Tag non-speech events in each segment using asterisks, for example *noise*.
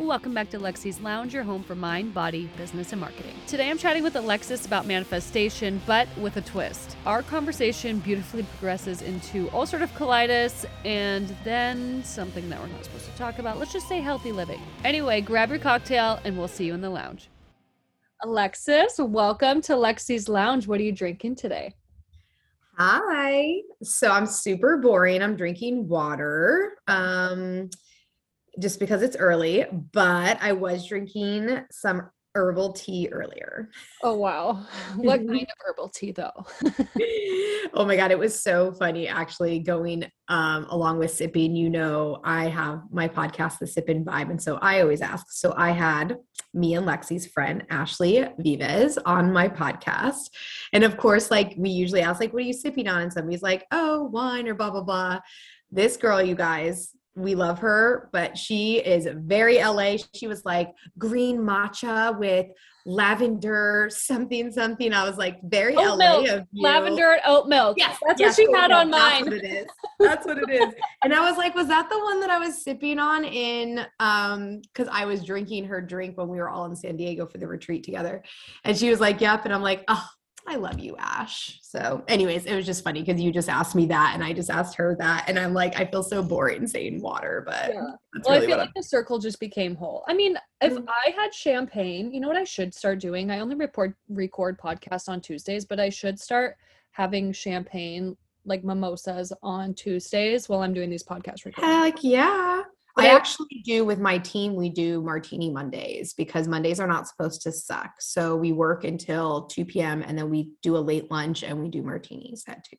Welcome back to Lexi's Lounge, your home for mind, body, business, and marketing. Today I'm chatting with Alexis about manifestation, but with a twist. Our conversation beautifully progresses into ulcerative colitis and then something that we're not supposed to talk about. Let's just say healthy living. Anyway, grab your cocktail and we'll see you in the lounge. Alexis, welcome to Lexi's Lounge. What are you drinking today? Hi. So I'm super boring. I'm drinking water. Um just because it's early, but I was drinking some herbal tea earlier. Oh wow. *laughs* What kind of herbal tea though? *laughs* oh my god, it was so funny actually going um, along with sipping. You know, I have my podcast, The Sippin' Vibe, and so I always ask. So I had me and Lexi's friend Ashley Vives on my podcast, and of course, like we usually ask, like, "What are you sipping on?" And somebody's like, "Oh, wine," or blah blah blah. This girl, you guys, we love her, but she is very LA. She was like green matcha with lavender something something. I was like very oat LA milk. Lavender and oat milk. Yes, that's yes, what she had milk. on mine. That's what it is. That's what it is. *laughs* and I was like, was that the one that I was sipping on in um because I was drinking her drink when we were all in San Diego for the retreat together. And she was like, Yep. And I'm like, oh, I love you, Ash. So, anyways, it was just funny because you just asked me that and I just asked her that. And I'm like, I feel so boring saying water, but yeah. well, really I feel like I'm... the circle just became whole. I mean, if mm-hmm. I had champagne, you know what I should start doing? I only report record podcasts on Tuesdays, but I should start having champagne like mimosas on Tuesdays while I'm doing these podcast recordings. Heck yeah. I actually do with my team, we do martini Mondays because Mondays are not supposed to suck. So we work until 2 p.m. and then we do a late lunch and we do martinis at 2.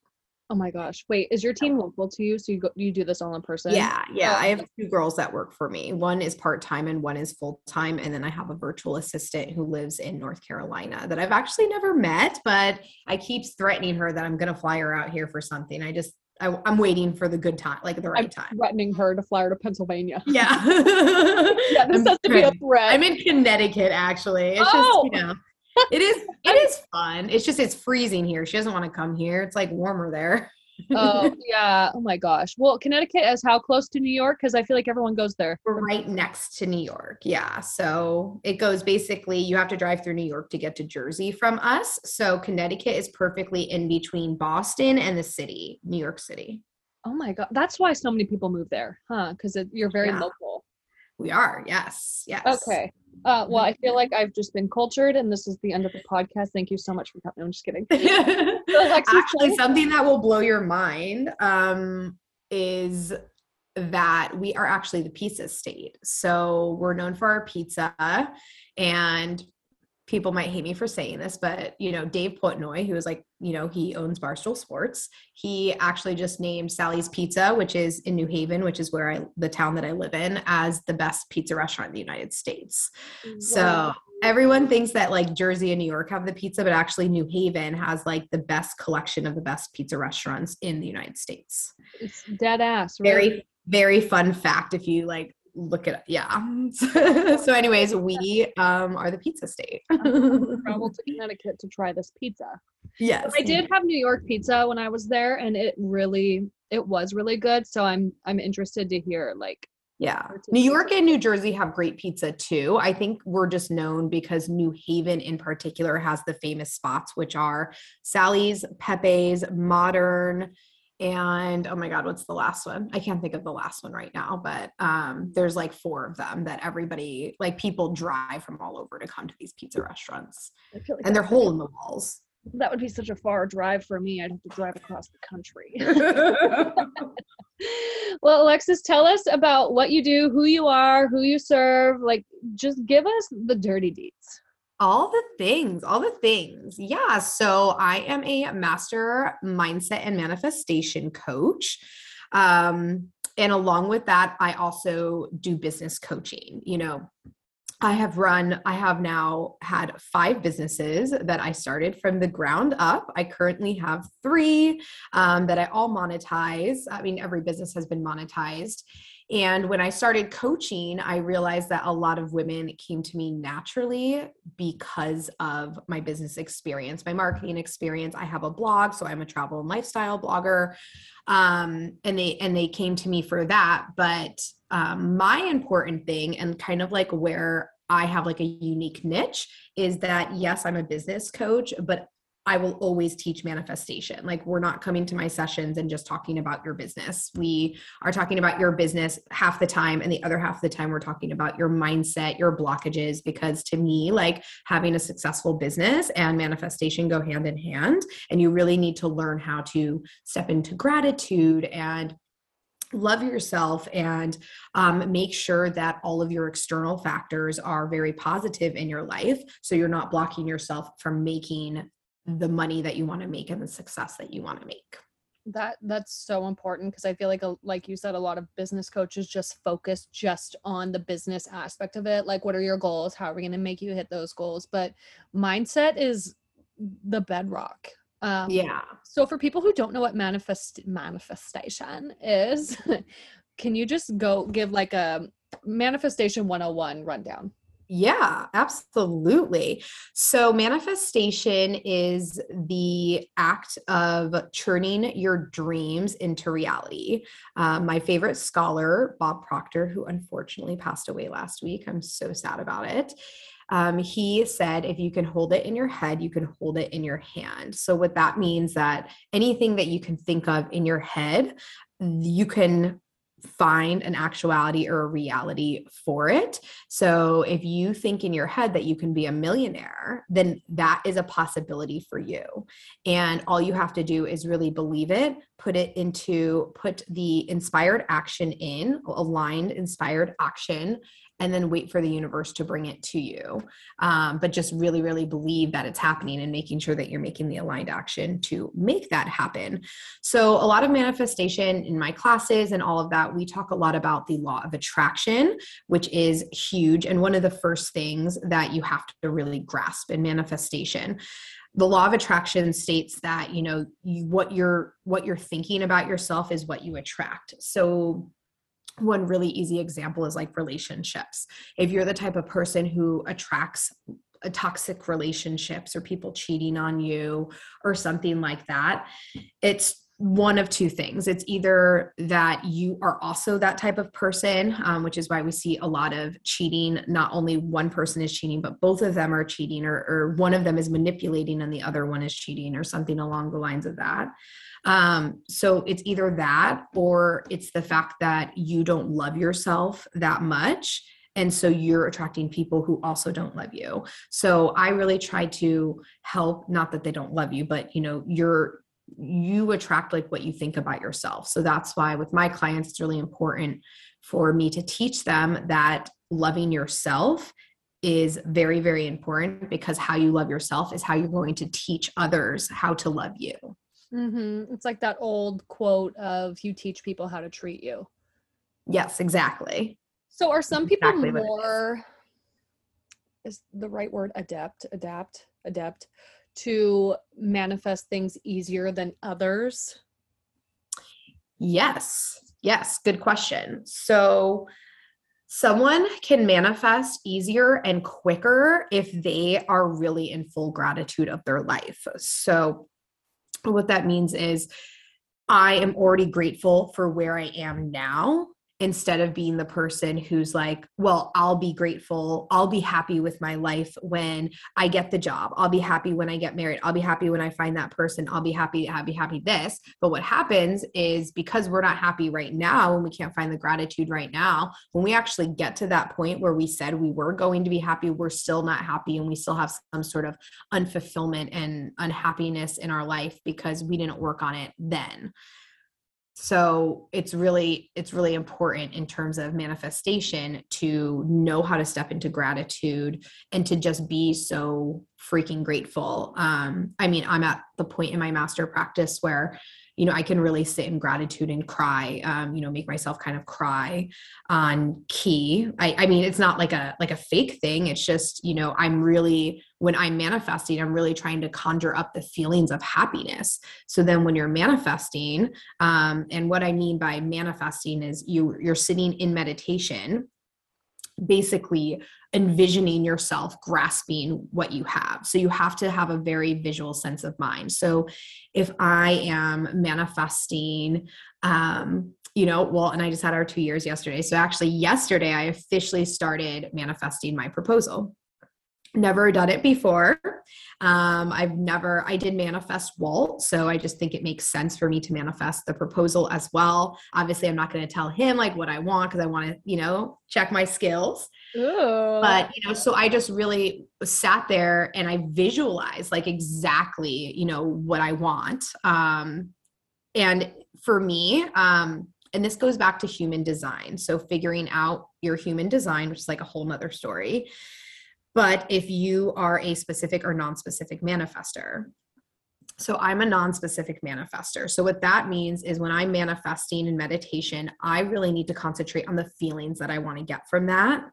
Oh my gosh. Wait, is your team local to you? So you go you do this all in person? Yeah, yeah. Oh, I have two girls that work for me. One is part-time and one is full-time. And then I have a virtual assistant who lives in North Carolina that I've actually never met, but I keep threatening her that I'm gonna fly her out here for something. I just I, am waiting for the good time, like the right I'm time. Threatening her to fly her to Pennsylvania. *laughs* Yeah. *laughs* yeah, this I'm has to be a threat. I'm in Connecticut, actually. It's oh. just, you know, *laughs* it is, it is fun. It's just, it's freezing here. She doesn't want to come here. It's like warmer there oh *laughs* yeah. Oh my gosh. Well, Connecticut is how close to New York? Because I feel like everyone goes there. We're right next to New York. Yeah. So it goes basically you have to drive through New York to get to Jersey from us. So Connecticut is perfectly in between Boston and the city, New York City. Oh my god. That's why so many people move there, huh? Because you're very yeah. local. We are. Yes. Yes. Okay. Uh, well, I feel like I've just been cultured, and this is the end of the podcast. Thank you so much for coming. I'm just kidding. *laughs* Actually, something that will blow your mind um, is that we are actually the pizza state. So we're known for our pizza, and people might hate me for saying this, but you know, Dave Portnoy, who is like, you know, he owns Barstool Sports. He actually just named Sally's Pizza, which is in New Haven, which is where I the town that I live in, as the best pizza restaurant in the United States. Wow. So everyone thinks that like Jersey and New York have the pizza, but actually New Haven has like the best collection of the best pizza restaurants in the United States. It's dead ass. Right? Very, very fun fact if you like look at it. Yeah. *laughs* so, anyways, we um, are the pizza state. *laughs* travel to *laughs* Connecticut to try this pizza. Yes, I did have New York pizza when I was there, and it really, it was really good. So I'm, I'm interested to hear like. Yeah. New York and New Jersey have great pizza too. I think we're just known because New Haven in particular has the famous spots, which are Sally's, Pepe's, Modern, and oh my god what's the last one? I can't think of the last one right now but um there's like four of them that everybody like people drive from all over to come to these pizza restaurants. Like and they're hole in the walls. That would be such a far drive for me. I'd have to drive across the country. *laughs* *laughs* Well alexis tell us about what you do who you are who you serve. Like just give us the dirty deets all the things, all the things. Yeah. So I am a master mindset and manifestation coach. Um, and along with that, I also do business coaching. You know, I have run, I have now had five businesses that I started from the ground up. I currently have three um, that I all monetize. I mean, every business has been monetized. And when I started coaching, I realized that a lot of women came to me naturally because of my business experience, my marketing experience. I have a blog, so I'm a travel and lifestyle blogger. Um, and they and they came to me for that. But um, my important thing and kind of like where I have like a unique niche is that yes, I'm a business coach, but I will always teach manifestation. Like, we're not coming to my sessions and just talking about your business. We are talking about your business half the time, and the other half of the time, we're talking about your mindset, your blockages. Because to me, like having a successful business and manifestation go hand in hand. And you really need to learn how to step into gratitude and love yourself and um, make sure that all of your external factors are very positive in your life so you're not blocking yourself from making the money that you want to make and the success that you want to make. That that's so important because i feel like a, like you said a lot of business coaches just focus just on the business aspect of it like what are your goals? How are we going to make you hit those goals? But mindset is the bedrock. Um, yeah. so for people who don't know what manifest manifestation is *laughs* can you just go give like a manifestation 101 rundown yeah, absolutely. So, manifestation is the act of turning your dreams into reality. Um, my favorite scholar, Bob Proctor, who unfortunately passed away last week, I'm so sad about it. Um, he said, if you can hold it in your head, you can hold it in your hand. So, what that means that anything that you can think of in your head, you can find an actuality or a reality for it. So if you think in your head that you can be a millionaire, then that is a possibility for you. And all you have to do is really believe it, put it into, put the inspired action in, aligned inspired action, and then wait for the universe to bring it to you. Um, but just really, really believe that it's happening and making sure that you're making the aligned action to make that happen. So, a lot of manifestation in my classes and all of that, we talk a lot about the law of attraction, which is huge and one of the first things that you have to really grasp in manifestation the law of attraction states that you know you, what you're what you're thinking about yourself is what you attract so one really easy example is like relationships. If you're the type of person who attracts toxic relationships or people cheating on you or something like that, it's one of two things. It's either that you are also that type of person, um, which is why we see a lot of cheating. Not only one person is cheating, but both of them are cheating, or, or one of them is manipulating and the other one is cheating, or something along the lines of that. Um, so it's either that or it's the fact that you don't love yourself that much. And so you're attracting people who also don't love you. So I really try to help, not that they don't love you, but you know, you're you attract like what you think about yourself. So that's why with my clients, it's really important for me to teach them that loving yourself is very, very important because how you love yourself is how you're going to teach others how to love you. Mm-hmm. It's like that old quote of you teach people how to treat you. Yes, exactly. So are some people exactly more is, is the right word adept, adapt, adept to manifest things easier than others? Yes. Yes, good question. So someone can manifest easier and quicker if they are really in full gratitude of their life. So what that means is I am already grateful for where I am now instead of being the person who's like, well, I'll be grateful. I'll be happy with my life when I get the job. I'll be happy when I get married. I'll be happy when I find that person. I'll be happy, happy, happy this. But what happens is because we're not happy right now and we can't find the gratitude right now, when we actually get to that point where we said we were going to be happy, we're still not happy and we still have some sort of unfulfillment and unhappiness in our life because we didn't work on it then so it's really it's really important in terms of manifestation to know how to step into gratitude and to just be so freaking grateful. Um i mean i'm at the point in my master practice where you know, I can really sit in gratitude and cry, um, you know, make myself kind of cry on key. I, I mean, it's not like a like a fake thing. It's just, you know, I'm really when I'm manifesting, I'm really trying to conjure up the feelings of happiness. So then when you're manifesting, um, and what I mean by manifesting is you you're sitting in meditation basically envisioning yourself grasping what you have. So you have to have a very visual sense of mind. So if I am manifesting, um, you know, well, and I just had our two years yesterday. So actually, yesterday, I officially started manifesting my proposal never done it before. Um, i've never i did manifest walt so i just think it makes sense for me to manifest the proposal as well. Obviously i'm not going to tell him like what i want because i want to you know check my skills. Ooh. but you know so i just really sat there and i visualized like exactly you know what i want. Um, and for me um, and this goes back to human design. So figuring out your human design which is like a whole nother story but if you are a specific or non-specific manifester so I'm a non specific manifester. So, what that means is when I'm manifesting in meditation, I really need to concentrate on the feelings that I want to get from that.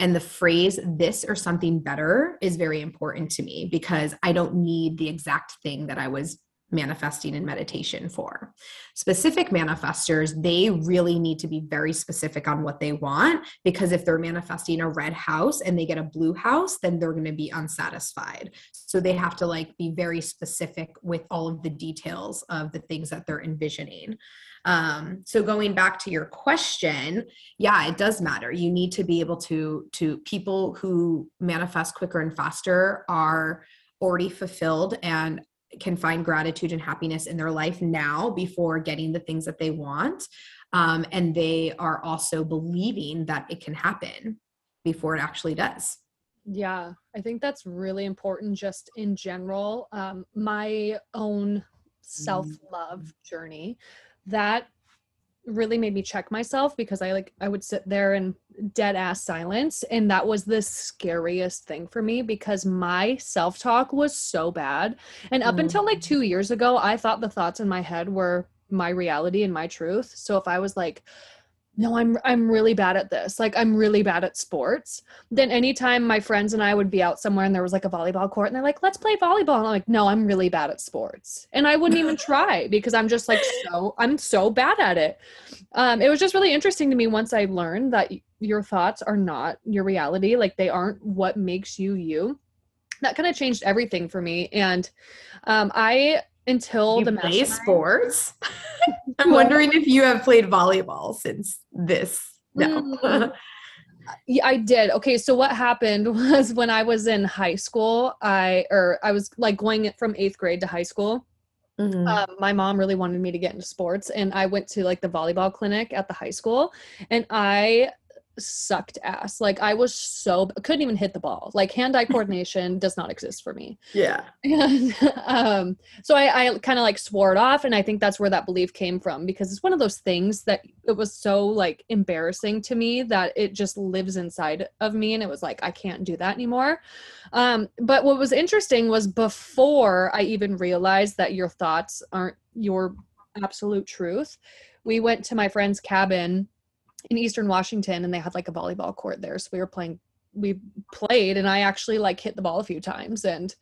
And the phrase this or something better is very important to me because I don't need the exact thing that I was manifesting in meditation for. Specific manifestors, they really need to be very specific on what they want because if they're manifesting a red house and they get a blue house, then they're going to be unsatisfied. So they have to like be very specific with all of the details of the things that they're envisioning. Um, so going back to your question, yeah, it does matter. You need to be able to to people who manifest quicker and faster are already fulfilled and can find gratitude and happiness in their life now before getting the things that they want. Um, and they are also believing that it can happen before it actually does. Yeah, I think that's really important just in general. Um, my own self love journey that really made me check myself because I like I would sit there in dead ass silence and that was the scariest thing for me because my self-talk was so bad. And up mm. until like 2 years ago, I thought the thoughts in my head were my reality and my truth. So if I was like no i'm i'm really bad at this. Like i'm really bad at sports. Then anytime my friends and i would be out somewhere and there was like a volleyball court and they're like let's play volleyball. And i'm like no i'm really bad at sports. And i wouldn't even *laughs* try because i'm just like so i'm so bad at it. Um, it was just really interesting to me once i learned that your thoughts are not your reality. Like they aren't what makes you you. That kind of changed everything for me. And um, i until you the play sports. *laughs* I'm wondering if you have played volleyball since this. No. Mm. *laughs* yeah, I did. Okay, so what happened *laughs* was when I was in high school, I or I was like going from eighth grade to high school. Mm-hmm. Um, my mom really wanted me to get into sports, and I went to like the volleyball clinic at the high school, and I sucked ass. Like I was so couldn't even hit the ball. Like hand-eye *laughs* coordination does not exist for me. Yeah. *laughs* And um, so I, I kind of like swore it off, and I think that's where that belief came from because it's one of those things that it was so like embarrassing to me that it just lives inside of me, and it was like I can't do that anymore. Um, but what was interesting was before I even realized that your thoughts aren't your absolute truth. We went to my friend's cabin in Eastern Washington and they had like a volleyball court there. So we were playing, we played and I actually like hit the ball a few times and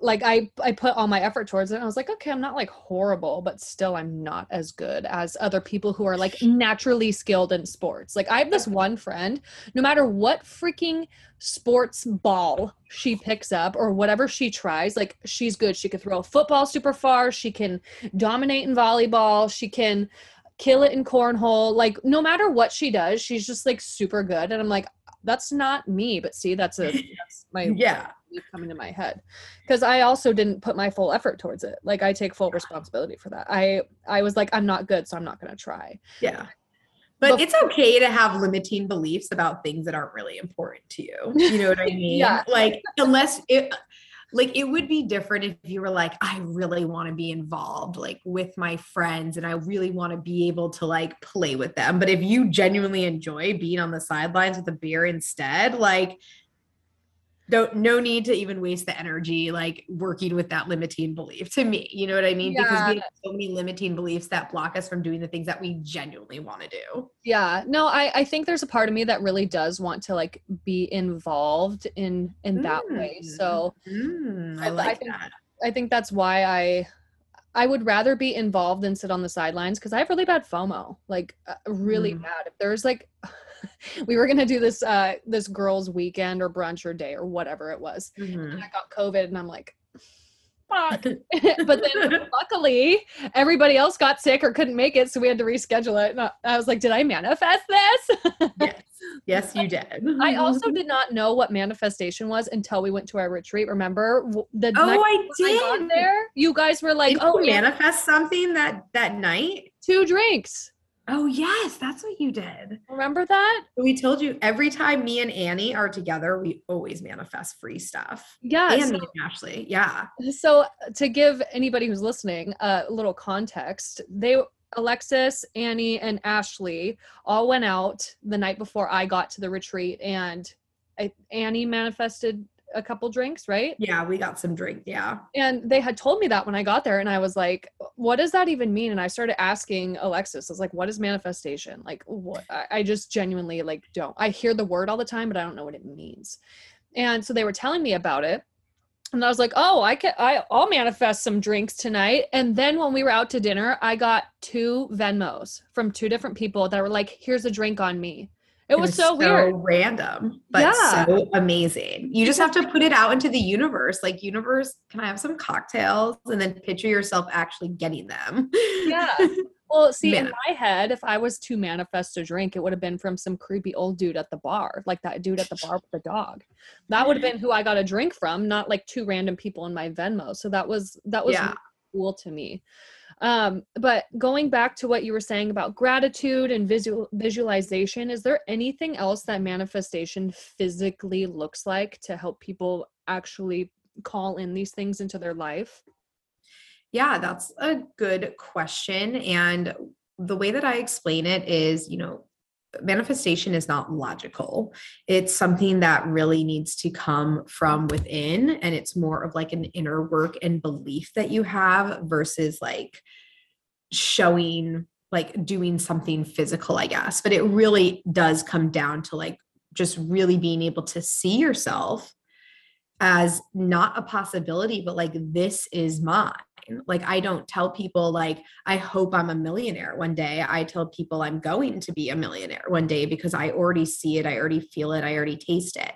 like I I put all my effort towards it. I was like, okay, I'm not like horrible, but still I'm not as good as other people who are like naturally skilled in sports. Like I have this one friend, no matter what freaking sports ball she picks up or whatever she tries, like she's good. She can throw a football super far, she can dominate in volleyball, she can kill it in cornhole. Like no matter what she does, she's just like super good. And I'm like, that's not me. But see, that's a *laughs* that's my yeah coming to my head because I also didn't put my full effort towards it. Like I take full responsibility for that. I I was like, I'm not good, so I'm not gonna try. Yeah. But it's okay to have limiting beliefs about things that aren't really important to you. You know what I *laughs* mean? yeah. Like unless it like it would be different if you were like i really want to be involved like with my friends and i really want to be able to like play with them. But if you genuinely enjoy being on the sidelines with a beer instead like don't no need to even waste the energy like working with that limiting belief to me you know what i mean yeah. because we have so many limiting beliefs that block us from doing the things that we genuinely want to do yeah no i i think there's a part of me that really does want to like be involved in in that mm. way so mm, I, like I think, that. i think that's why i I would rather be involved than sit on the sidelines because I have really bad FOMO, like uh, really mm. bad. If there's like *laughs* we were gonna do this uh this girls weekend or brunch or day or whatever it was. Mm-hmm. and i got covid and i'm like fuck. *laughs* *laughs* But then luckily everybody else got sick or couldn't make it so we had to reschedule it. And i was like did i manifest this? Yes. Yes you did. I also did not know what manifestation was until we went to our retreat. Remember the oh i did I there you guys were like did oh manifest something that that night? Two drinks Oh yes, that's what you did. Remember that? We told you every time me and Annie are together, we always manifest free stuff. Yeah. And so, me and Ashley. Yeah. So uh, to give anybody who's listening a little context, they Alexis, Annie, and Ashley all went out the night before I got to the retreat and I, Annie manifested a couple drinks, right? Yeah, we got some drink. Yeah. And they had told me that when I got there, and I was like, what does that even mean? And I started asking Alexis, I was like, what is manifestation? Like, what? I just genuinely like don't. I hear the word all the time, but I don't know what it means. And so they were telling me about it. And I was like, oh, I can I, I'll manifest some drinks tonight. And then when we were out to dinner, I got two Venmos from two different people that were like, here's a drink on me. It was, so, so, weird. random, but yeah. so amazing. You just have to put it out into the universe. Like, universe, can I have some cocktails? And then picture yourself actually getting them. Yeah. *laughs* Well, see, Man. in my head, if I was to manifest a drink, it would have been from some creepy old dude at the bar, like that dude at the bar with the dog. That would have been who I got a drink from, not like two random people in my Venmo. So that was that was yeah. really cool to me. Um, but going back to what you were saying about gratitude and visual visualization, is there anything else that manifestation physically looks like to help people actually call in these things into their life? Yeah, that's a good question. And the way that I explain it is, you know, manifestation is not logical. It's something that really needs to come from within. And it's more of like an inner work and belief that you have versus like showing, like doing something physical, I guess. But it really does come down to like just really being able to see yourself as not a possibility, but like this is mine. Like I don't tell people like I hope I'm a millionaire one day. I tell people I'm going to be a millionaire one day because I already see it, I already feel it, I already taste it.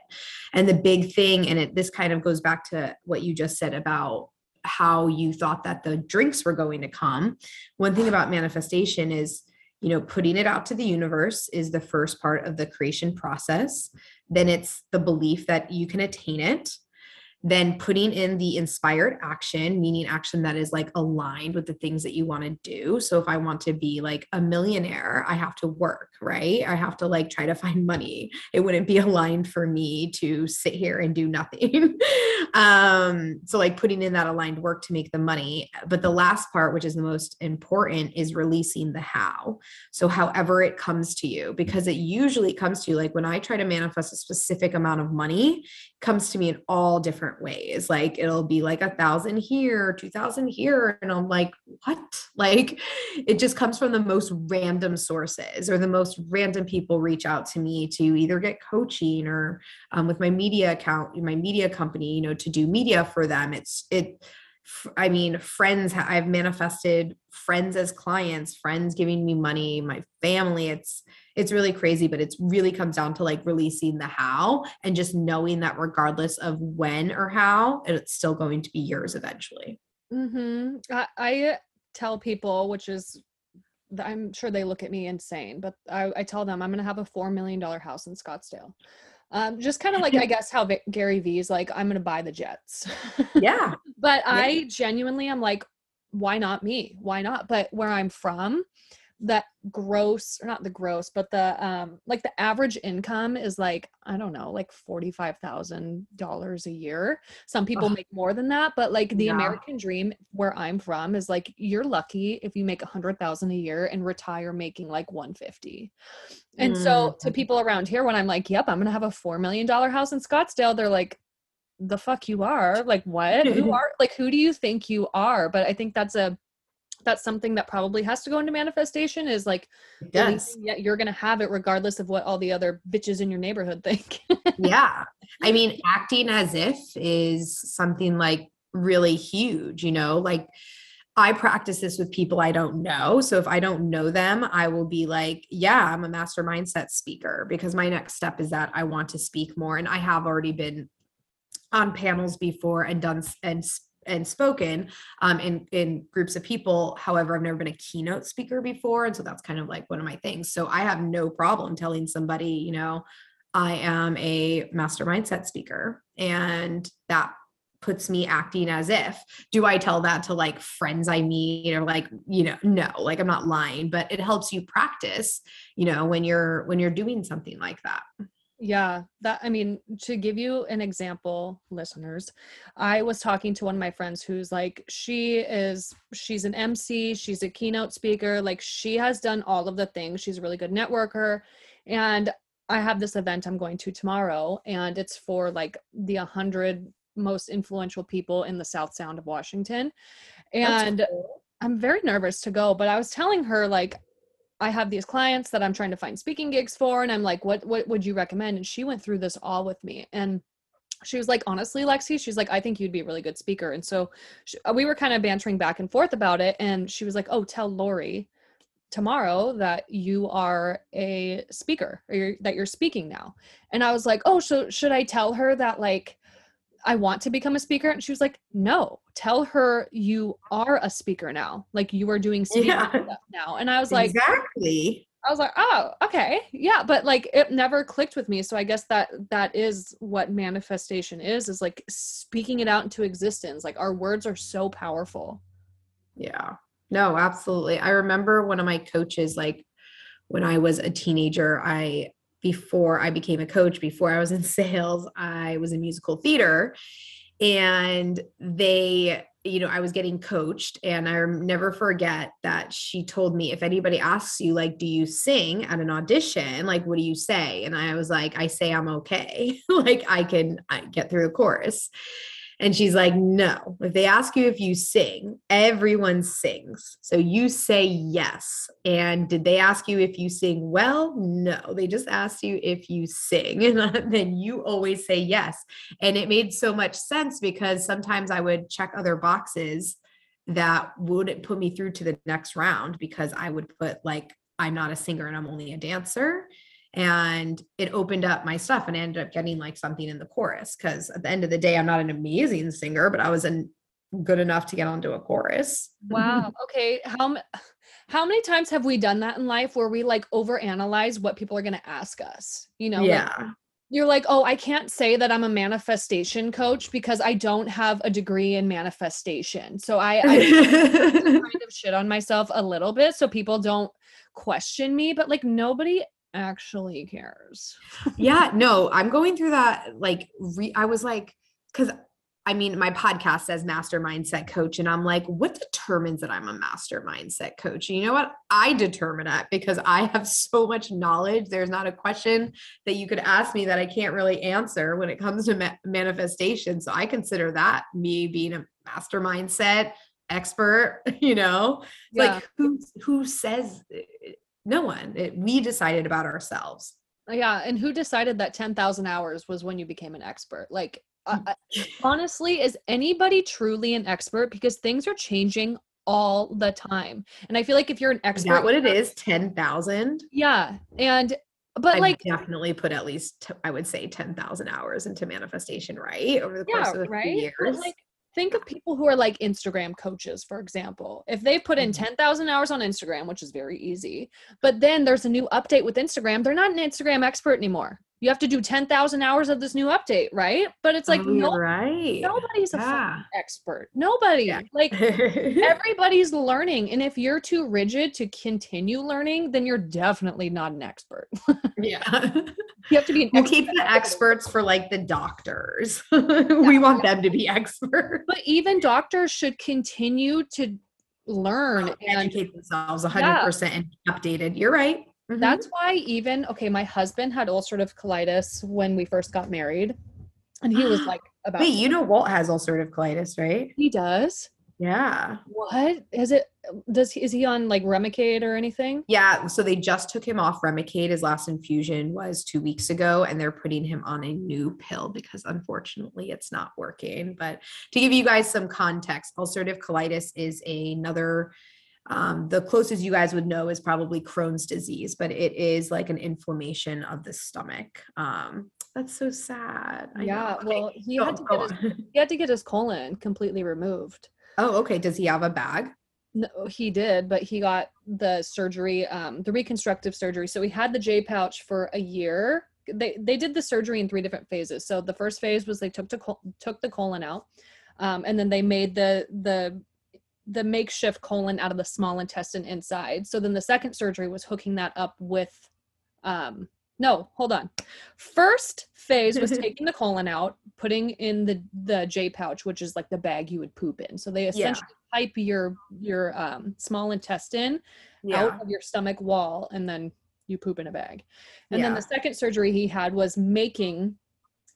And the big thing and it this kind of goes back to what you just said about how you thought that the drinks were going to come. One thing about manifestation is you know putting it out to the universe is the first part of the creation process then it's the belief that you can attain it then putting in the inspired action, meaning action that is like aligned with the things that you want to do. So if I want to be like a millionaire, I have to work, right? I have to like try to find *laughs* money. It wouldn't be aligned for me to sit here and do nothing. *laughs* um, so like putting in that aligned work to make the money. But the last part, which is the most important, is releasing the how. So however it comes to you, because it usually comes to you like when I try to manifest a specific amount of money, comes to me in all different ways. Like it'll be like a thousand here, two thousand here. And I'm like, what? *laughs* Like it just comes from the most random sources or the most random people reach out to me to either get coaching or um, with my media account, my media company, you know, to do media for them. It's it I mean, friends, I've manifested friends as clients, friends giving me money, my family. It's, it's really crazy, but it's really comes down to like releasing the how and just knowing that regardless of when or how, it's still going to be yours eventually. Mm-hmm. I, I tell people, which is, I'm sure they look at me insane, but I, I tell them I'm going to have a $4 million house in Scottsdale. Um, just kind of like I guess how v- Gary Vee's like, I'm gonna buy the Jets. Yeah. *laughs* but yeah. I genuinely am like, why not me? Why not? But where I'm from, that gross or not the gross but the um like the average income is like i don't know like $45,000 a year some people Ugh. make more than that but like the yeah. american dream where i'm from is like you're lucky if you make a 100,000 a year and retire making like 150 and mm. so to people around here when i'm like yep i'm going to have a 4 million dollar house in Scottsdale they're like the fuck you are like what who *laughs* are like who do you think you are but i think that's a that's something that probably has to go into manifestation is like yes yeah you're gonna have it regardless of what all the other bitches in your neighborhood think *laughs* yeah i mean acting as if is something like really huge you know like I practice this with people I don't know. So if I don't know them, I will be like, yeah, I'm a master mindset speaker because my next step is that I want to speak more. And I have already been on panels before and done and and spoken um, in in groups of people. However, I've never been a keynote speaker before, and so that's kind of like one of my things. So I have no problem telling somebody, you know, I am a master mindset speaker, and that puts me acting as if do i tell that to like friends i meet or like you know no like i'm not lying but it helps you practice you know when you're when you're doing something like that yeah, that I mean, to give you an example, listeners, I was talking to one of my friends who's like, she is, she's an MC, she's a keynote speaker, like, she has done all of the things. She's a really good networker. And I have this event I'm going to tomorrow, and it's for like the 100 most influential people in the South Sound of Washington. And cool. I'm very nervous to go, but I was telling her, like, I have these clients that I'm trying to find speaking gigs for and I'm like what what would you recommend? And she went through this all with me and she was like honestly Lexi she's like I think you'd be a really good speaker. And so she, uh, we were kind of bantering back and forth about it and she was like oh tell Lori tomorrow that you are a speaker or you're, that you're speaking now. And I was like oh so should I tell her that like I want to become a speaker. And she was like, no, tell her you are a speaker now. Like you are doing *laughs* speaking yeah. stuff now. And I was like, exactly. I was like, oh, okay. Yeah. But like it never clicked with me. So I guess that that is what manifestation is, is like speaking it out into existence. Like our words are so powerful. Yeah. No, absolutely. I remember one of my coaches, like when I was a teenager, I before I became a coach, before I was in *laughs* sales, I was in musical theater. And they, you know, I was getting coached, and I never forget that she told me if anybody asks you, like, do you sing at an audition? Like, what do you say? And I was like, I say I'm okay. *laughs* like, I can I get through a chorus. And she's like, no. If they ask you if you sing, everyone sings. So you say yes. And did they ask you if you sing well? No. They just asked you if you sing. *laughs* And then you always say yes. And it made so much sense because sometimes I would check other boxes that wouldn't put me through to the next round because I would put like, I'm not a singer and I'm only a dancer and it opened up my stuff and I ended up getting like something in the chorus because at the end of the day I'm not an amazing singer but I was not good enough to get onto a chorus. Wow. Okay. How how many times have we done that in life where we like overanalyze what people are going to ask us? You know, yeah. Like, you're like, oh, I can't say that I'm a manifestation coach because I don't have a degree in manifestation. So I, I *laughs* kind of shit on myself a little bit so people don't question me. But like nobody actually cares. yeah, *laughs* no, I'm going through that. Like, re- I was like, because I mean, my podcast says master mindset coach, and I'm like, what determines that I'm a master mindset coach? And you know what? I determine it because I have *laughs* so much knowledge. There's not a question that you could ask me that I can't really answer when it comes to ma- manifestation. So I consider that me being a master mindset expert, *laughs* you know, yeah. like who who says no one. It, we decided about ourselves. Uh, yeah, and who decided that 10,000 hours was when you became an expert? Like uh, mm. uh, honestly, is anybody truly an expert because things are changing all the time. And I feel like if you're an expert, is what it is? 10,000? Yeah. And but I've like definitely put at least I would say 10,000 hours into manifestation, right? Over the course yeah, of right? years. But like think of people who are like Instagram coaches, for example. If they put in mm-hmm. 10,000 hours on Instagram, which is very easy, but then there's a new update with Instagram, they're not an Instagram expert anymore. You have to do 10,000 hours of this new update, right? But it's like, oh, no, right. nobody's yeah. a expert. Nobody. Yeah. Like, *laughs* everybody's learning. And if you're too rigid to continue learning, then you're definitely not an expert. *laughs* yeah. You have to be an we'll keep the experts for like the doctors. *laughs* we want them to be experts. But even doctors should continue to learn oh, and educate themselves 100% yeah. and updated. You're right. Mm-hmm. That's why even okay, my husband had ulcerative colitis when we first got married. And he was *gasps* like about Wait, you know Walt has ulcerative colitis, right? he does. Yeah. What is it? Does he is he on like Remicade or anything? Yeah, so they just took him off Remicade. His last infusion was two weeks ago, and they're putting him on a new pill because unfortunately it's not working. But to give you guys some context, ulcerative colitis is another. Um, the closest you guys would know is probably Crohn's disease, but it is like an inflammation of the stomach. Um, that's so sad. I yeah. know. Well, he had to get his, *laughs* he had to get his colon completely removed. Oh, okay. Does he have a bag? No, he did, but he got the surgery, um, the reconstructive surgery. So he had the J pouch for a year. They they did the surgery in three different phases. So the first phase was they took to col- took the colon out, um, and then they made the the the makeshift colon out of the small intestine inside. So then the second surgery was hooking that up with, um, no, hold on. First phase was *laughs* taking the colon out, putting in the the J pouch, which is like the bag you would poop in. So they essentially pipe your your um, small intestine out of your stomach wall and then you poop in a bag. And then the second surgery he had was making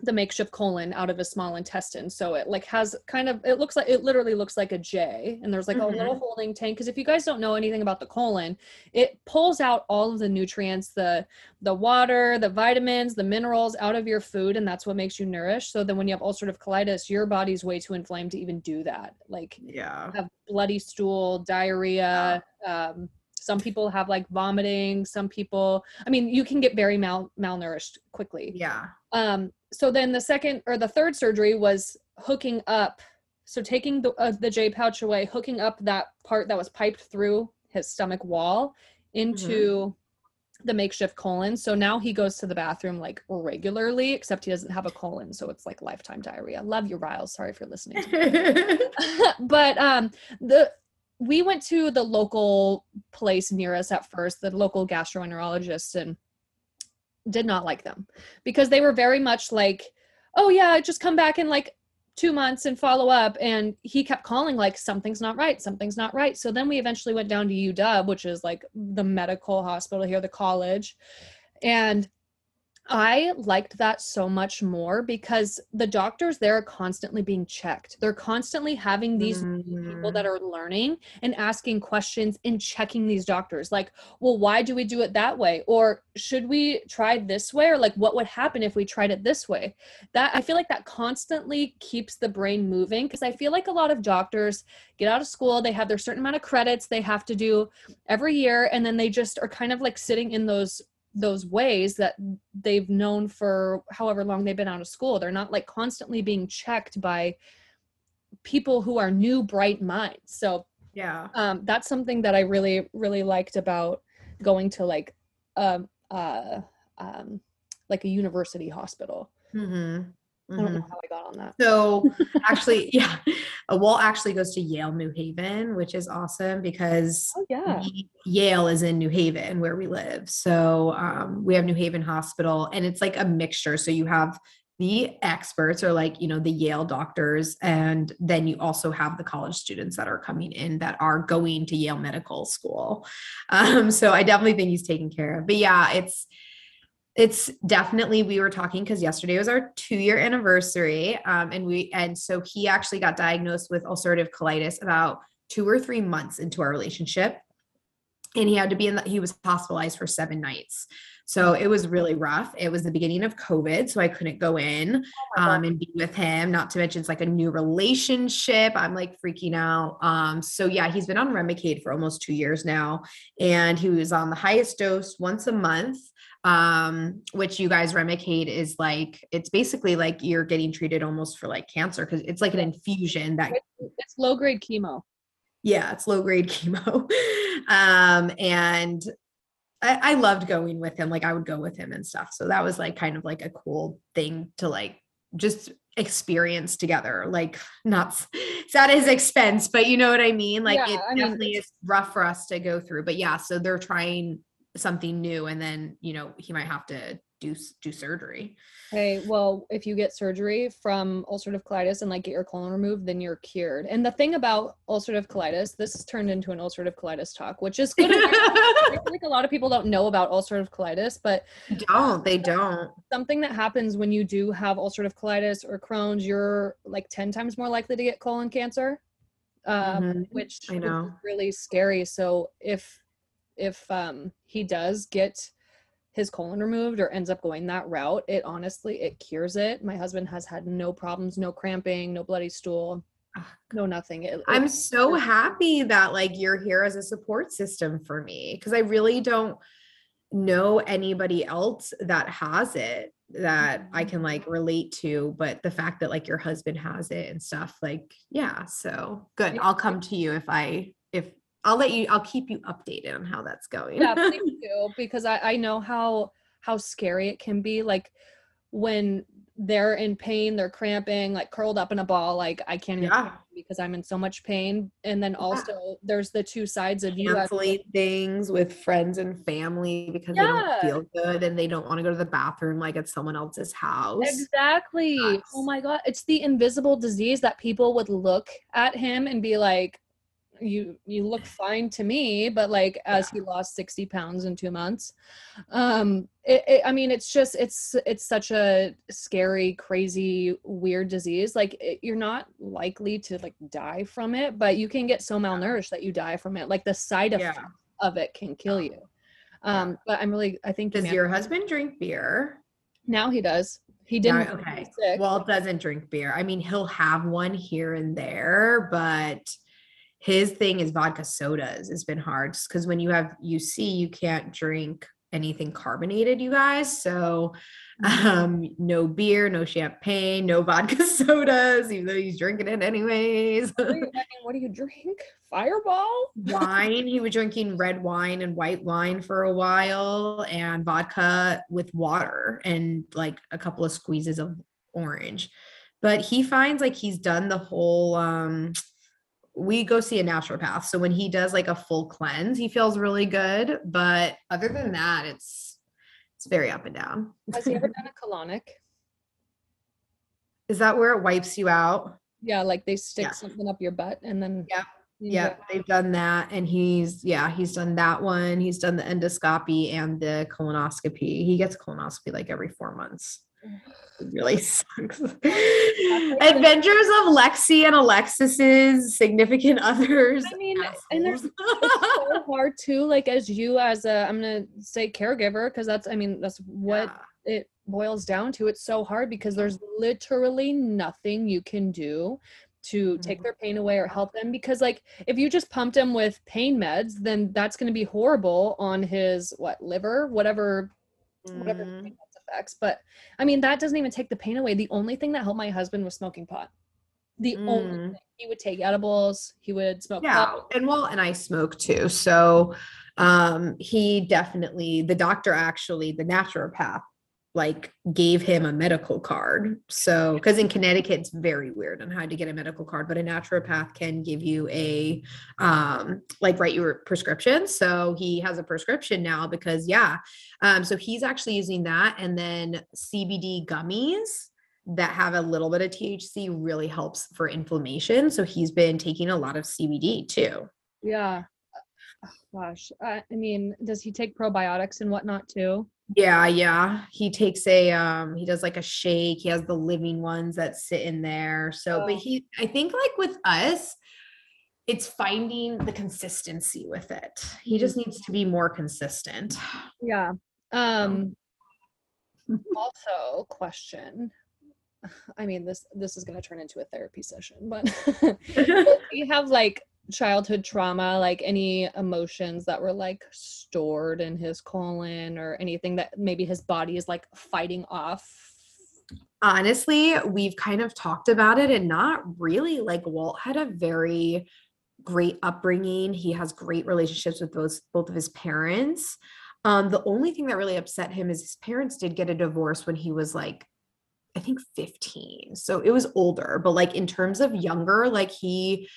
the makeshift colon out of his small intestine. So it like has kind of it looks like it literally looks like a J and there's like a little holding tank because if you guys don't know anything about the colon, it pulls out all of the nutrients, the the water, the vitamins, the minerals out of your food and that's what makes you nourished. So then when you have ulcerative colitis, your body's way too inflamed to even do that. Like Yeah. have bloody stool, diarrhea. Um, some people have like vomiting. Some people, I mean, you can get very mal malnourished quickly. Yeah. Um, so then the second or the third surgery was hooking up. So taking the uh, the J pouch away, hooking up that part that was piped through his stomach wall into the makeshift colon. So now he goes to the bathroom like regularly, except he doesn't have a colon, so it's like lifetime diarrhea. Love you, Riles. Sorry for listening. to me. *laughs* *laughs* but um the we went to the local place near us at first the local gastroenterologist and did not like them because they were very much like oh yeah just come back in like two months and follow up. And he kept calling like something's not right something's not right. So then we eventually went down to uw which is like the medical hospital here the college. And I liked that so much more because the doctors there are constantly being checked. They're constantly having these people mm. that are learning and asking questions and checking these doctors like, well, why do we do it that way? Or should we try this way? Or like, what would happen if we tried it this way? That I feel like that constantly keeps the brain moving because I feel like a lot of doctors get out of school, they have their certain amount of credits they have to do every year, and then they just are kind of like sitting in those those ways that they've known for however long they've been out of school. They're not like constantly being checked by people who are new, bright minds. So Yeah. um, that's something that I really, really liked about going to like um uh um like a university hospital. Hmm I don't know how I got on that. So *laughs* actually, yeah, uh, Walt actually goes to Yale New Haven, which is awesome because Oh yeah. Yale is in New Haven where we live. So um, we have New Haven Hospital, and it's like a mixture. So you have the experts or like you know the Yale doctors, and then you also have the college students that are coming in that are going to Yale Medical School. *laughs* Um, so I definitely think he's taken care of. But yeah, it's it's definitely we were talking because yesterday was our two year anniversary um, and we and so he actually got diagnosed with ulcerative colitis about two or three months into our relationship. And he had to be in the, he was hospitalized for seven nights. So it was really rough. It was the beginning of covid so i couldn't go in um, and be with him not to mention it's like a new relationship. I'm like freaking out. Um, so yeah he's been on remicade for almost two years now and he was on the highest dose once a month um which you guys remicade is like it's basically like you're getting treated almost for like cancer because it's like an infusion that It's low grade chemo. yeah it's low grade *laughs* chemo. Um and I, I loved going with him like i would go with him and stuff. So that was like kind of like a cool thing to like just experience together like not it's at his expense but you know what i mean? Like Yeah, it I mean, definitely is rough for us to go through but yeah so they're trying something new and then you know he might have to do do surgery. Hey, well, if you get surgery from ulcerative colitis and like get your colon removed, then you're cured. And the thing about ulcerative colitis, this has turned into an ulcerative colitis talk, which is good. *laughs* I like a lot of people don't know about ulcerative colitis, but don't they don't. Something that happens when you do have ulcerative colitis or Crohn's, you're like 10 times more likely to get colon cancer. Um, mm-hmm. which I know really scary. So if if um he does get his colon removed or ends up going that route, it honestly it cures it. My husband has had no problems, no cramping, no bloody stool, no nothing. It, I'm so happy that like you're here as a support system for me because I really don't know anybody else that has it that I can like mm-hmm. relate to but the fact that like your husband has it and stuff like yeah so good I'll come to you if I if I'll let you. I'll keep you updated on how that's going. yeah, please *laughs* do because I I know how how scary it can be. Like when they're in pain, they're cramping, like curled up in a ball. Like I can't even yeah. because I'm in so much pain. And then also yeah. there's the two sides of you canceling things with friends and family because yeah. they don't feel good and they don't want to go to the bathroom like at someone else's house. Exactly. Yes. Oh my god, it's the invisible disease that people would look at him and be like, you you look fine to me but like as yeah. he lost 60 pounds in two months um it, it, i mean it's just it's it's such a scary crazy weird disease like it, you're not likely to like die from it but you can get so malnourished that you die from it like the side effect yeah. of it can kill you um but i'm really i think does your husband drink beer? Now he does. He didn't okay. well doesn't drink beer. I mean he'll have one here and there but his thing is vodka sodas has been hard because when you have UC, you can't drink anything carbonated, you guys. So mm-hmm. um no beer, no champagne, no vodka *laughs* sodas, even though he's drinking it anyways. *laughs* what do you drink? Fireball? wine. He was drinking red wine and white wine for a while and vodka with water and like a couple of squeezes of orange. But he finds like he's done the whole um we go see a naturopath. So when he does like a full cleanse, he feels really good. But other than that, it's it's very up and down. Has he ever done a colonic? Is that where it wipes you out? Yeah, like they stick yeah. something up your butt and then yeah. Yeah, they've done that. And he's yeah, he's done that one. He's done the endoscopy and the colonoscopy. He gets colonoscopy like every four months. It really *laughs* sucks. Adventures of Lexi and Alexis's significant *laughs* others. I mean, and there's so hard too. Like as you as a, I'm gonna say caregiver because that's, I mean, that's what yeah. it boils down to. It's so hard because there's literally nothing you can do to take mm-hmm. their pain away or help them because like if you just pumped him with pain meds then that's going to be horrible on his what liver whatever whatever mm effects. But I mean, that doesn't even take the pain away. The only thing that helped my husband was smoking pot. The mm. only thing. he would take edibles, he would smoke yeah, pot. And well, and I smoke too. So um he definitely the doctor actually, the naturopath like gave him a medical card. So, because in Connecticut, it's very weird on how to get a medical card, but a naturopath can give you a, um, like write your prescription. So he has a prescription now because, yeah. Um, so he's actually using that. And then CBD gummies that have a little bit of THC really helps for inflammation. So he's been taking a lot of CBD too. Yeah. Oh, gosh. Uh, I mean, does he take probiotics and whatnot too? Yeah, yeah. He takes a um he does like a shake. He has the living ones that sit in there. So, oh. but he I think like with us it's finding the consistency with it. He just needs to be more consistent. Yeah. Um also question I mean this this is going to turn into a therapy session, but *laughs* *laughs* you have like childhood trauma, like any emotions that were like stored in his colon or anything that maybe his body is like fighting off? Honestly, we've kind of talked about it and not really. Like Walt had a very great upbringing. He has great relationships with both both of his parents. Um, the only thing that really upset him is his parents did get a divorce when he was like I think 15. So it was older, but like in terms of younger, like he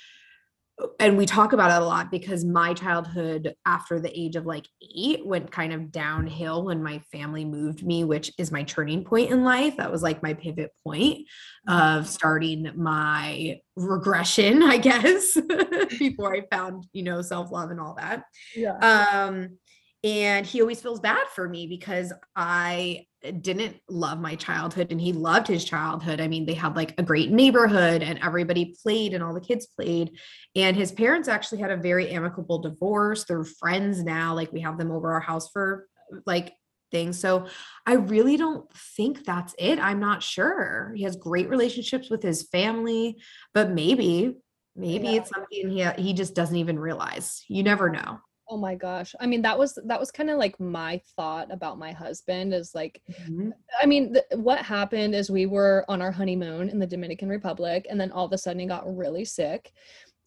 and we talk about it a lot because my childhood after the age of like eight went kind of downhill when my family moved me which is my turning point in life. That was like my pivot point of starting my regression i guess *laughs* before i found you know self-love and all that. Yeah. Um and he always feels bad for me because i didn't love my childhood and he loved his childhood. I mean, they had like a great neighborhood and everybody played and all the kids played. And his parents actually had a very amicable divorce. They're friends now. Like we have them over our house for like things. So I really don't think that's it. I'm not sure. He has great relationships with his family, but maybe maybe yeah. it's something he he just doesn't even realize. You never know. Oh my gosh. I mean, that was that was kind of like my thought about my husband is like mm-hmm. I mean, th- what happened is we were on our honeymoon in the Dominican Republic and then all of a sudden he got really sick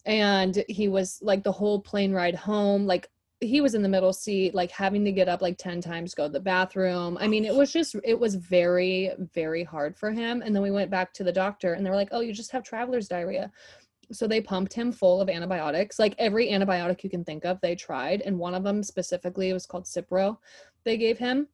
and he was like the whole plane ride home like he was in the middle seat like having to get up like 10 times go to the bathroom i mean it was just it was very very hard for him and then we went back to the doctor and they were like oh you just have traveler's diarrhea so they pumped him full of antibiotics, like every antibiotic you can think of, they tried. And one of them specifically was called Cipro, they gave him.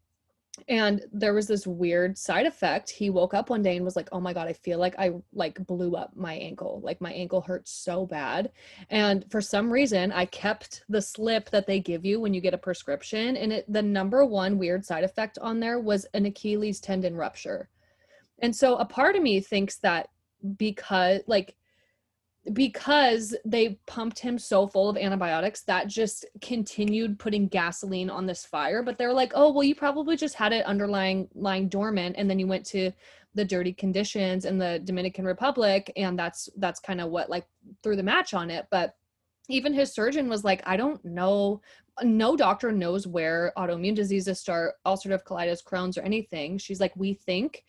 And there was this weird side effect. He woke up one day and was like, "Oh my god, I feel like I like blew up my ankle. Like my ankle hurts so bad." And for some reason, I kept the slip that they give you when you get a prescription, and it the number one weird side effect on there was an Achilles tendon rupture. And so a part of me thinks that because like because they pumped him so full of antibiotics that just continued putting gasoline on this fire. But they're like oh well you probably just had it underlying lying dormant and then you went to the dirty conditions in the dominican republic and that's that's kind of what like threw the match on it. But even his surgeon was like i don't know no doctor knows where autoimmune diseases start ulcerative colitis crohn's or anything. She's like we think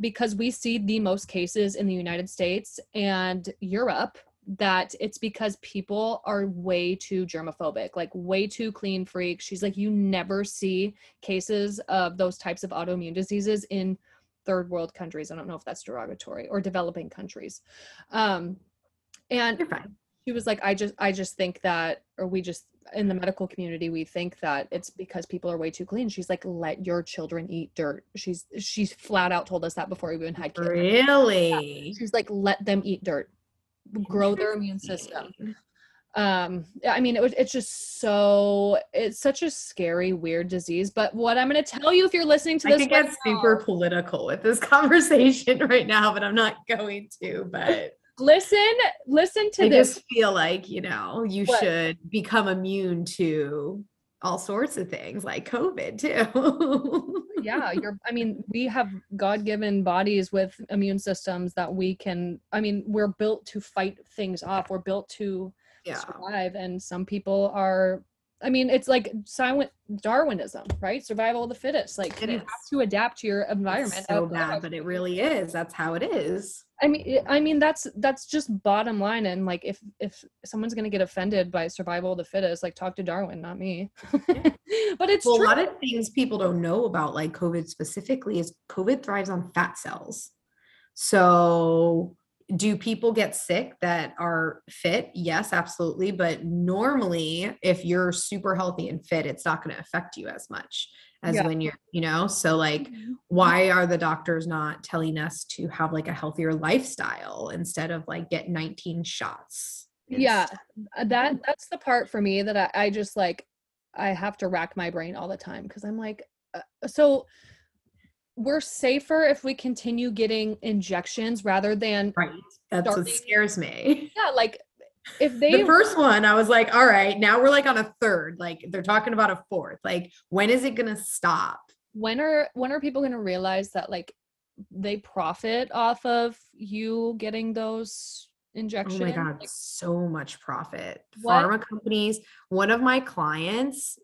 because we see the most cases in the United States and Europe that it's because people are way too germophobic, like way too clean freak. She's like, you never see cases of those types of autoimmune diseases in third world countries. I don't know if that's derogatory or developing countries. Um, and she was like, I just, I just think that, or we just in the medical community we think that it's because people are way too clean. She's like let your children eat dirt. She's she's flat out told us that before we even had kids. Really? Yeah. she's like let them eat dirt. Grow their immune system. Um i mean it was it's just so it's such a scary weird disease but what i'm going to tell you if you're listening to this i could get super political with this *laughs* conversation right now but i'm not going to but listen listen to I this just feel like you know you what? should become immune to all sorts of things like covid too *laughs* yeah you're i mean we have god-given bodies with immune systems that we can i mean we're built to fight things off we're built to yeah. survive and some people are I mean, it's like silent Darwinism, right? Survival of the fittest. Like it you is. have to adapt to your environment. It's so bad, but it really is. That's how it is. I mean, I mean that's that's just bottom line. And like, if if someone's gonna get offended by survival of the fittest, like talk to Darwin, not me. *laughs* but it's well, a lot of things people don't know about like COVID specifically is COVID thrives on fat cells. So do people get sick that are fit? Yes, absolutely. But normally, if you're super healthy and fit, it's not going to affect you as much as yeah. when you're, you know? So, like, mm-hmm. why are the doctors not telling us to have like a healthier lifestyle instead of like get 19 shots? Yeah, uh, that that's the part for me that I, I just like, I have to rack my brain all the time because I'm like, uh, so we're safer if we continue getting injections rather than right. That's starting. what scares me. *laughs* Yeah, like if they the first one, I was like, all right, now we're like on a third. Like they're talking about a fourth. Like when is it gonna stop? When are when are people gonna realize that like they profit off of you getting those injections? Oh my god, like, so much profit. What? Pharma companies. One of my clients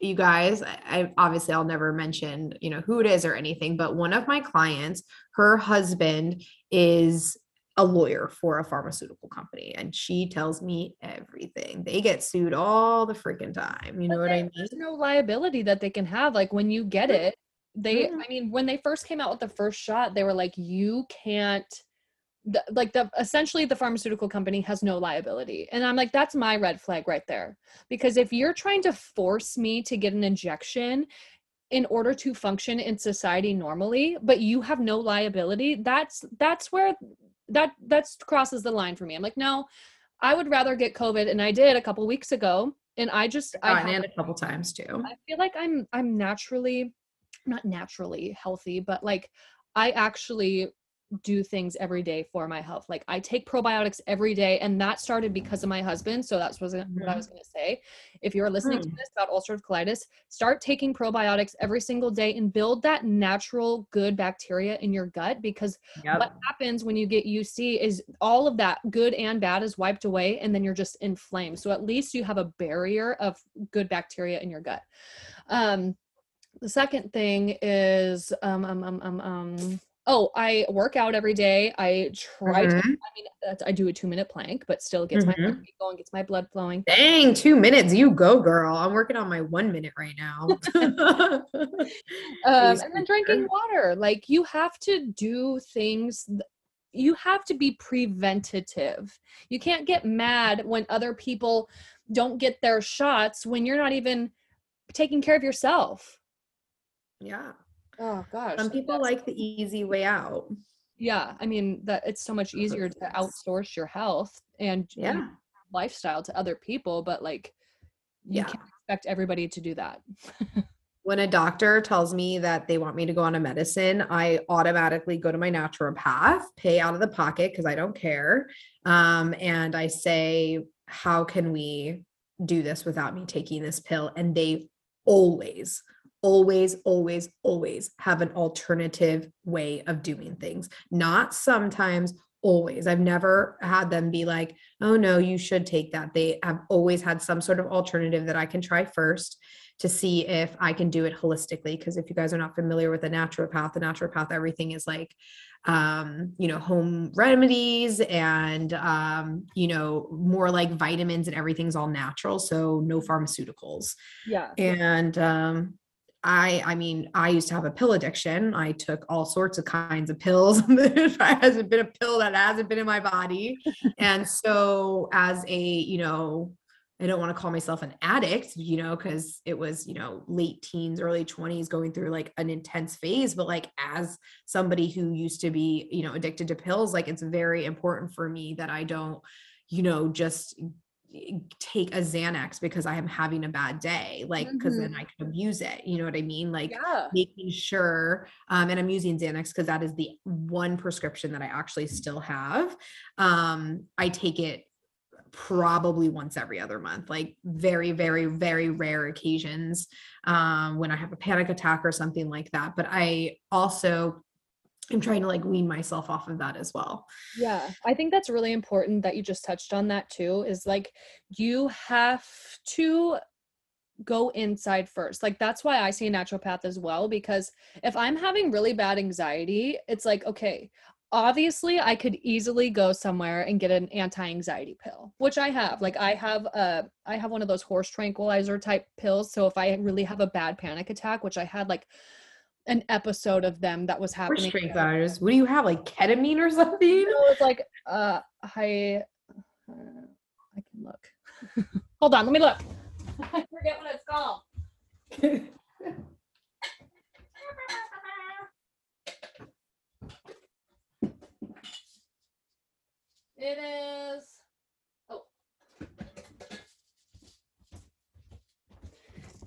you guys I, obviously i'll never mention you know who it is or anything but one of my clients her husband is a lawyer for a pharmaceutical company and she tells me everything. They get sued all the freaking time you know what i mean there's no liability that they can have like when you get it they mm-hmm. i mean when they first came out with the first shot they were like you can't the, like the essentially the pharmaceutical company has no liability. And i'm like that's my red flag right there. Because if you're trying to force me to get an injection in order to function in society normally but you have no liability that's that's where that that's crosses the line for me. I'm like no i would rather get covid and i did a couple weeks ago and i just i have, in a couple times too. I feel like i'm i'm naturally not naturally healthy but like i actually do things every day for my health. Like I take probiotics every day, and that started because of my husband. So that's what I mm-hmm. was going to say. If you're listening mm. to this about ulcerative colitis, start taking probiotics every single day and build that natural good bacteria in your gut. Because yep. what happens when you get UC is all of that good and bad is wiped away, and then you're just inflamed. So at least you have a barrier of good bacteria in your gut. Um, the second thing is um um um um, um Oh, I work out every day. I try mm-hmm. to. I mean, I do a two minute plank, but still gets mm-hmm. my heart going, gets my blood flowing. Dang, two minutes, you go, girl. I'm working on my one minute right now. *laughs* *laughs* um, and then drinking water. Like you have to do things. You have to be preventative. You can't get mad when other people don't get their shots when you're not even taking care of yourself. Yeah. Oh gosh. Some people like the easy way out. Yeah, I mean that it's so much easier to outsource your health and yeah. lifestyle to other people, but like you yeah. can't expect everybody to do that. *laughs* when a doctor tells me that they want me to go on a medicine, I automatically go to my naturopath, pay out of the pocket because I don't care. Um, and I say, How can we do this without me taking this pill? And they always always, always, always have an alternative way of doing things. Not sometimes, always. I've never had them be like, oh no, you should take that. They have always had some sort of alternative that I can try first to see if I can do it holistically. Because if you guys are not familiar with a naturopath, a naturopath, everything is like, um, you know, home remedies and, um, you know, more like vitamins and everything's all natural. So no pharmaceuticals. Yeah. And, um, I I mean, I used to have a pill addiction. I took all sorts of kinds of pills. *laughs* there hasn't been a pill that hasn't been in my body. and *laughs* so as a, you know, I don't want to call myself an addict, you know, because it was, you know, late teens, early 20s going through like an intense phase. But like as somebody who used to be, you know, addicted to pills, like it's very important for me that I don't, you know, just take a Xanax because I am having a bad day, like because mm-hmm. then I can abuse it. You know what I mean? Like yeah. making sure, um, and I'm using Xanax because that is the one prescription that I actually still have. Um, I take it probably once every other month, like very, very, very rare occasions um, when I have a panic attack or something like that. But I also I'm trying to like wean myself off of that as well. Yeah, I think that's really important that you just touched on that too. Is like you have to go inside first. Like that's why I see a naturopath as well because if I'm having really bad anxiety, it's like okay, obviously I could easily go somewhere and get an anti-anxiety pill, which I have. Like I have a I have one of those horse tranquilizer type pills, so if I really have a bad panic attack, which I had like an episode of them that was happening. Strength What do you have, like ketamine or something? No, it's like uh, I, uh, I can look. *laughs* Hold on, let me look. *laughs* I forget what it's called. *laughs* it is. Oh.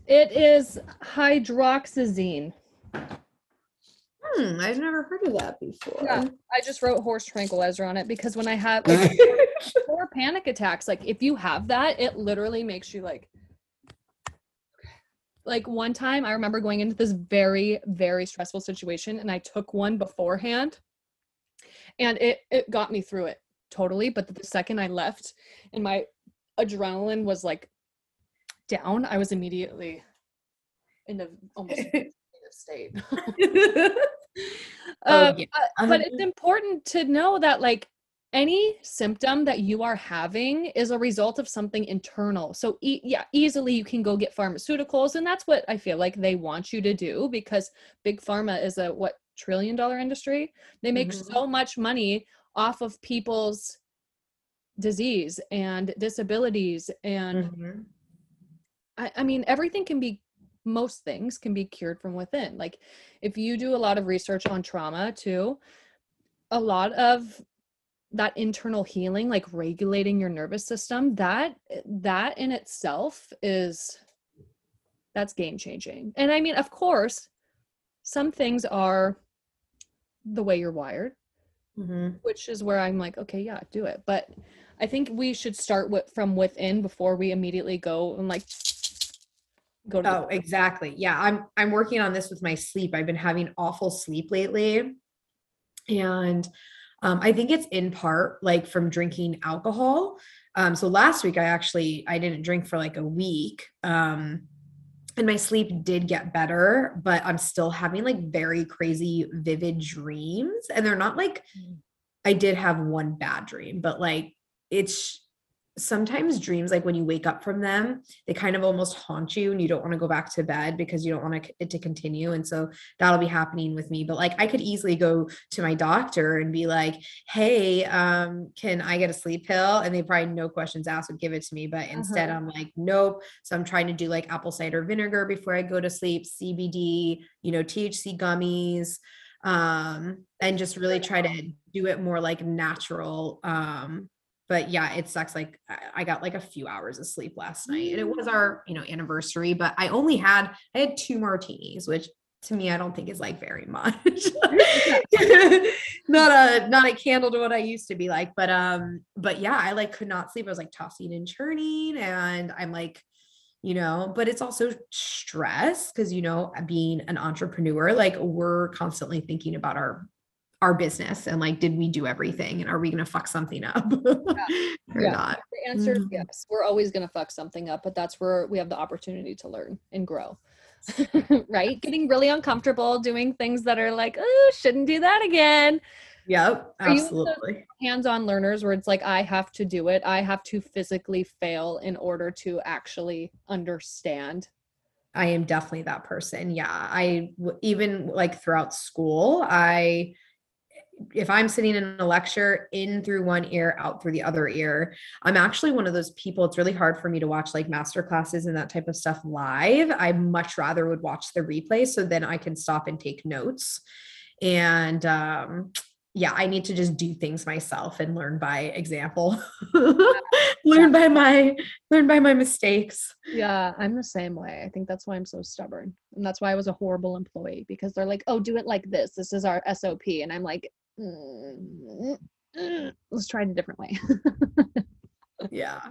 It is hydroxyzine. Hmm, I've never heard of that before. Yeah, I just wrote horse tranquilizer on it because when I have *laughs* four panic attacks, like if you have that, it literally makes you like like one time I remember going into this very, very stressful situation and I took one beforehand and it it got me through it totally. But the second I left and my adrenaline was like down, I was immediately in the almost *laughs* state. *laughs* oh, um, yeah. uh, but it's important to know that like any symptom that you are having is a result of something internal. So e- yeah, easily you can go get pharmaceuticals and that's what I feel like they want you to do because big pharma is a what trillion dollar industry. They make mm-hmm. so much money off of people's disease and disabilities and mm-hmm. I, I mean everything can be most things can be cured from within. Like if you do a lot of research on trauma too a lot of that internal healing like regulating your nervous system that that in itself is that's game changing. And i mean of course some things are the way you're wired mm-hmm. which is where i'm like okay yeah do it. But i think we should start with from within before we immediately go and like go to oh exactly yeah i'm i'm working on this with my sleep i've been having awful sleep lately and um, I think it's in part like from drinking alcohol. Um, so last week I actually I didn't drink for like a week. Um, and my sleep did get better, but I'm still having like very crazy vivid dreams. And they're not like mm. I did have one bad dream, but like it's sometimes dreams like when you wake up from them they kind of almost haunt you and you don't want to go back to bed because you don't want it to continue and so that'll be happening with me. But like i could easily go to my doctor and be like hey um can i get a sleep pill? and they probably no questions asked would give it to me but instead uh-huh. i'm like nope. So i'm trying to do like apple cider vinegar before i go to sleep cbd you know thc gummies um and just really try to do it more like natural um but yeah, it sucks. Like I got like a few hours of sleep last night and it was our, you know, anniversary, but I only had, I had two martinis, which to me, I don't think is like very *laughs* much. *laughs* not a, not a candle to what I used to be like, but, um, but yeah, I like could not sleep. I was like tossing and churning and I'm like, you know, but it's also stress because, you know, being an entrepreneur, like we're constantly thinking about our our business and like did we do everything and are we going to fuck something up yeah. *laughs* or yeah. not? The answer mm-hmm. is yes we're always going to fuck something up but that's where we have the opportunity to learn and grow *laughs* right? Getting really uncomfortable doing things that are like oh shouldn't do that again. Yep absolutely. hands-on learners where it's like i have to do it. I have to physically fail in order to actually understand? I am definitely that person yeah. I even like throughout school i if I'm sitting in a lecture in through one ear, out through the other ear, I'm actually one of those people. It's really hard for me to watch like master classes and that type of stuff live. I much rather would watch the replay so then I can stop and take notes. And um, yeah, I need to just do things myself and learn by example. *laughs* learn by my learn by my mistakes. Yeah, I'm the same way. I think that's why I'm so stubborn. And that's why I was a horrible employee because they're like, "Oh, do it like this. This is our SOP." And I'm like, Mm, mm, let's try it a different way. *laughs* yeah.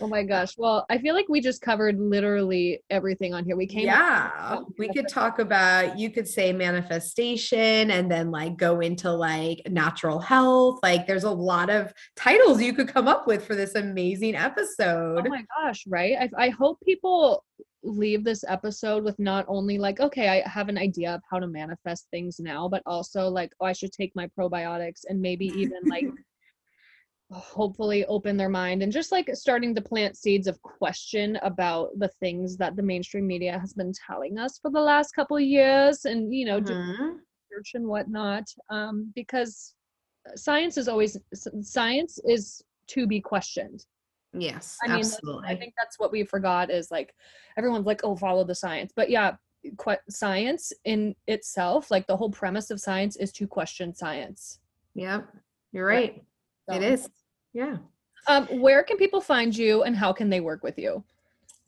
Oh my gosh. Well, I feel like we just covered literally everything on here. We came Yeah. We could talk about you could say manifestation and then like go into like natural health. Like there's a lot of titles you could come up with for this amazing oh episode. Oh my gosh, right? I I hope people leave this episode with not only like okay i have an idea of how to manifest things now but also like oh i should take my probiotics and maybe even like *laughs* hopefully open their mind and just like starting to plant seeds of question about the things that the mainstream media has been telling us for the last couple of years and you know mm-hmm. research and whatnot um, because science is always science is to be questioned Yes, I mean, absolutely. I think that's what we forgot is like everyone's like, oh, follow the science. But yeah, qu- science in itself, like the whole premise of science is to question science. Yep, you're right. So, it is. Yeah. Um, where can people find you and how can they work with you?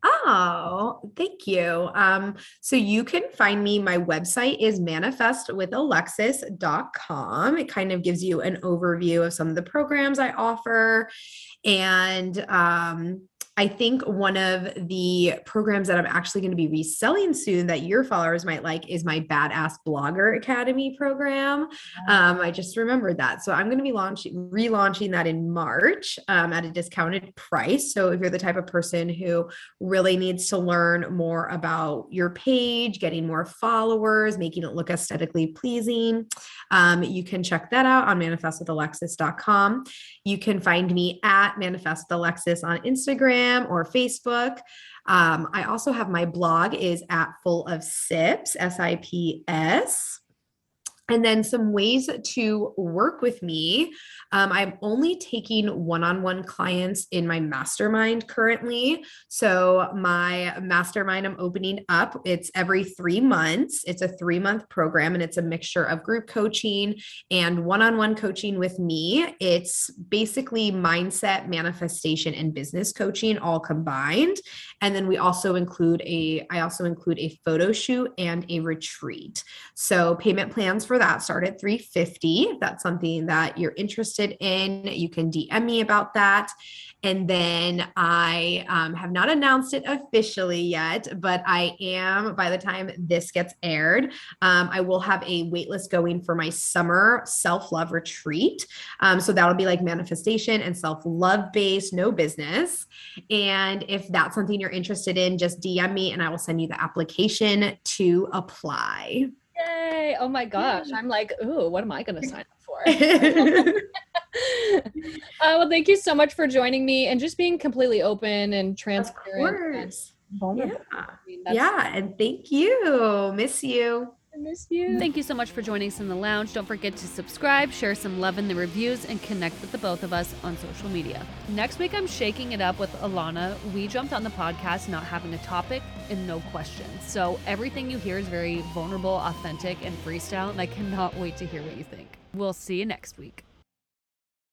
Oh, thank you. Um, so you can find me. My website is manifestwithalexis.com. It kind of gives you an overview of some of the programs I offer. And um, I think one of the programs that I'm actually going to be reselling soon that your followers might like is my Badass Blogger Academy program. Um, I just remembered that. So I'm going to be launching, relaunching that in March um, at a discounted price. So if you're the type of person who really needs to learn more about your page, getting more followers, making it look aesthetically pleasing, um, you can check that out on manifestwithalexis.com. You can find me at manifestalexis on Instagram Instagram or Facebook. Um, I also have my blog is at full of sips, S I P S. and then some ways to work with me. Um, I'm only taking one on one clients in my mastermind currently. So, my mastermind I'm opening up, it's every three months. It's a three month program and it's a mixture of group coaching and one on one coaching with me. It's basically mindset, manifestation, and business coaching all combined. And then we also include a, I also include a photo shoot and a retreat. So, payment plans for that. Start at 350 if that's something that you're interested in you can dm me about that. And then i um, have not announced it officially yet but i am by the time this gets aired um, i will have a waitlist going for my summer self-love retreat. Um, so that'll be like manifestation and self-love based no business. And if that's something you're interested in just dm me and i will send you the application to apply Yay. Oh my gosh. I'm like, ooh, what am I going to sign up for? *laughs* *laughs* uh, well, thank you so much for joining me and just being completely open and transparent. And yeah. I mean, yeah. And thank you. Miss you. Miss you. Thank you so much for joining us in the lounge. Don't forget to subscribe, share some love in the reviews, and connect with the both of us on social media. Next week, I'm shaking it up with Alana. We jumped on the podcast not having a topic and no questions. So everything you hear is very vulnerable, authentic, and freestyle, and I cannot wait to hear what you think. We'll see you next week.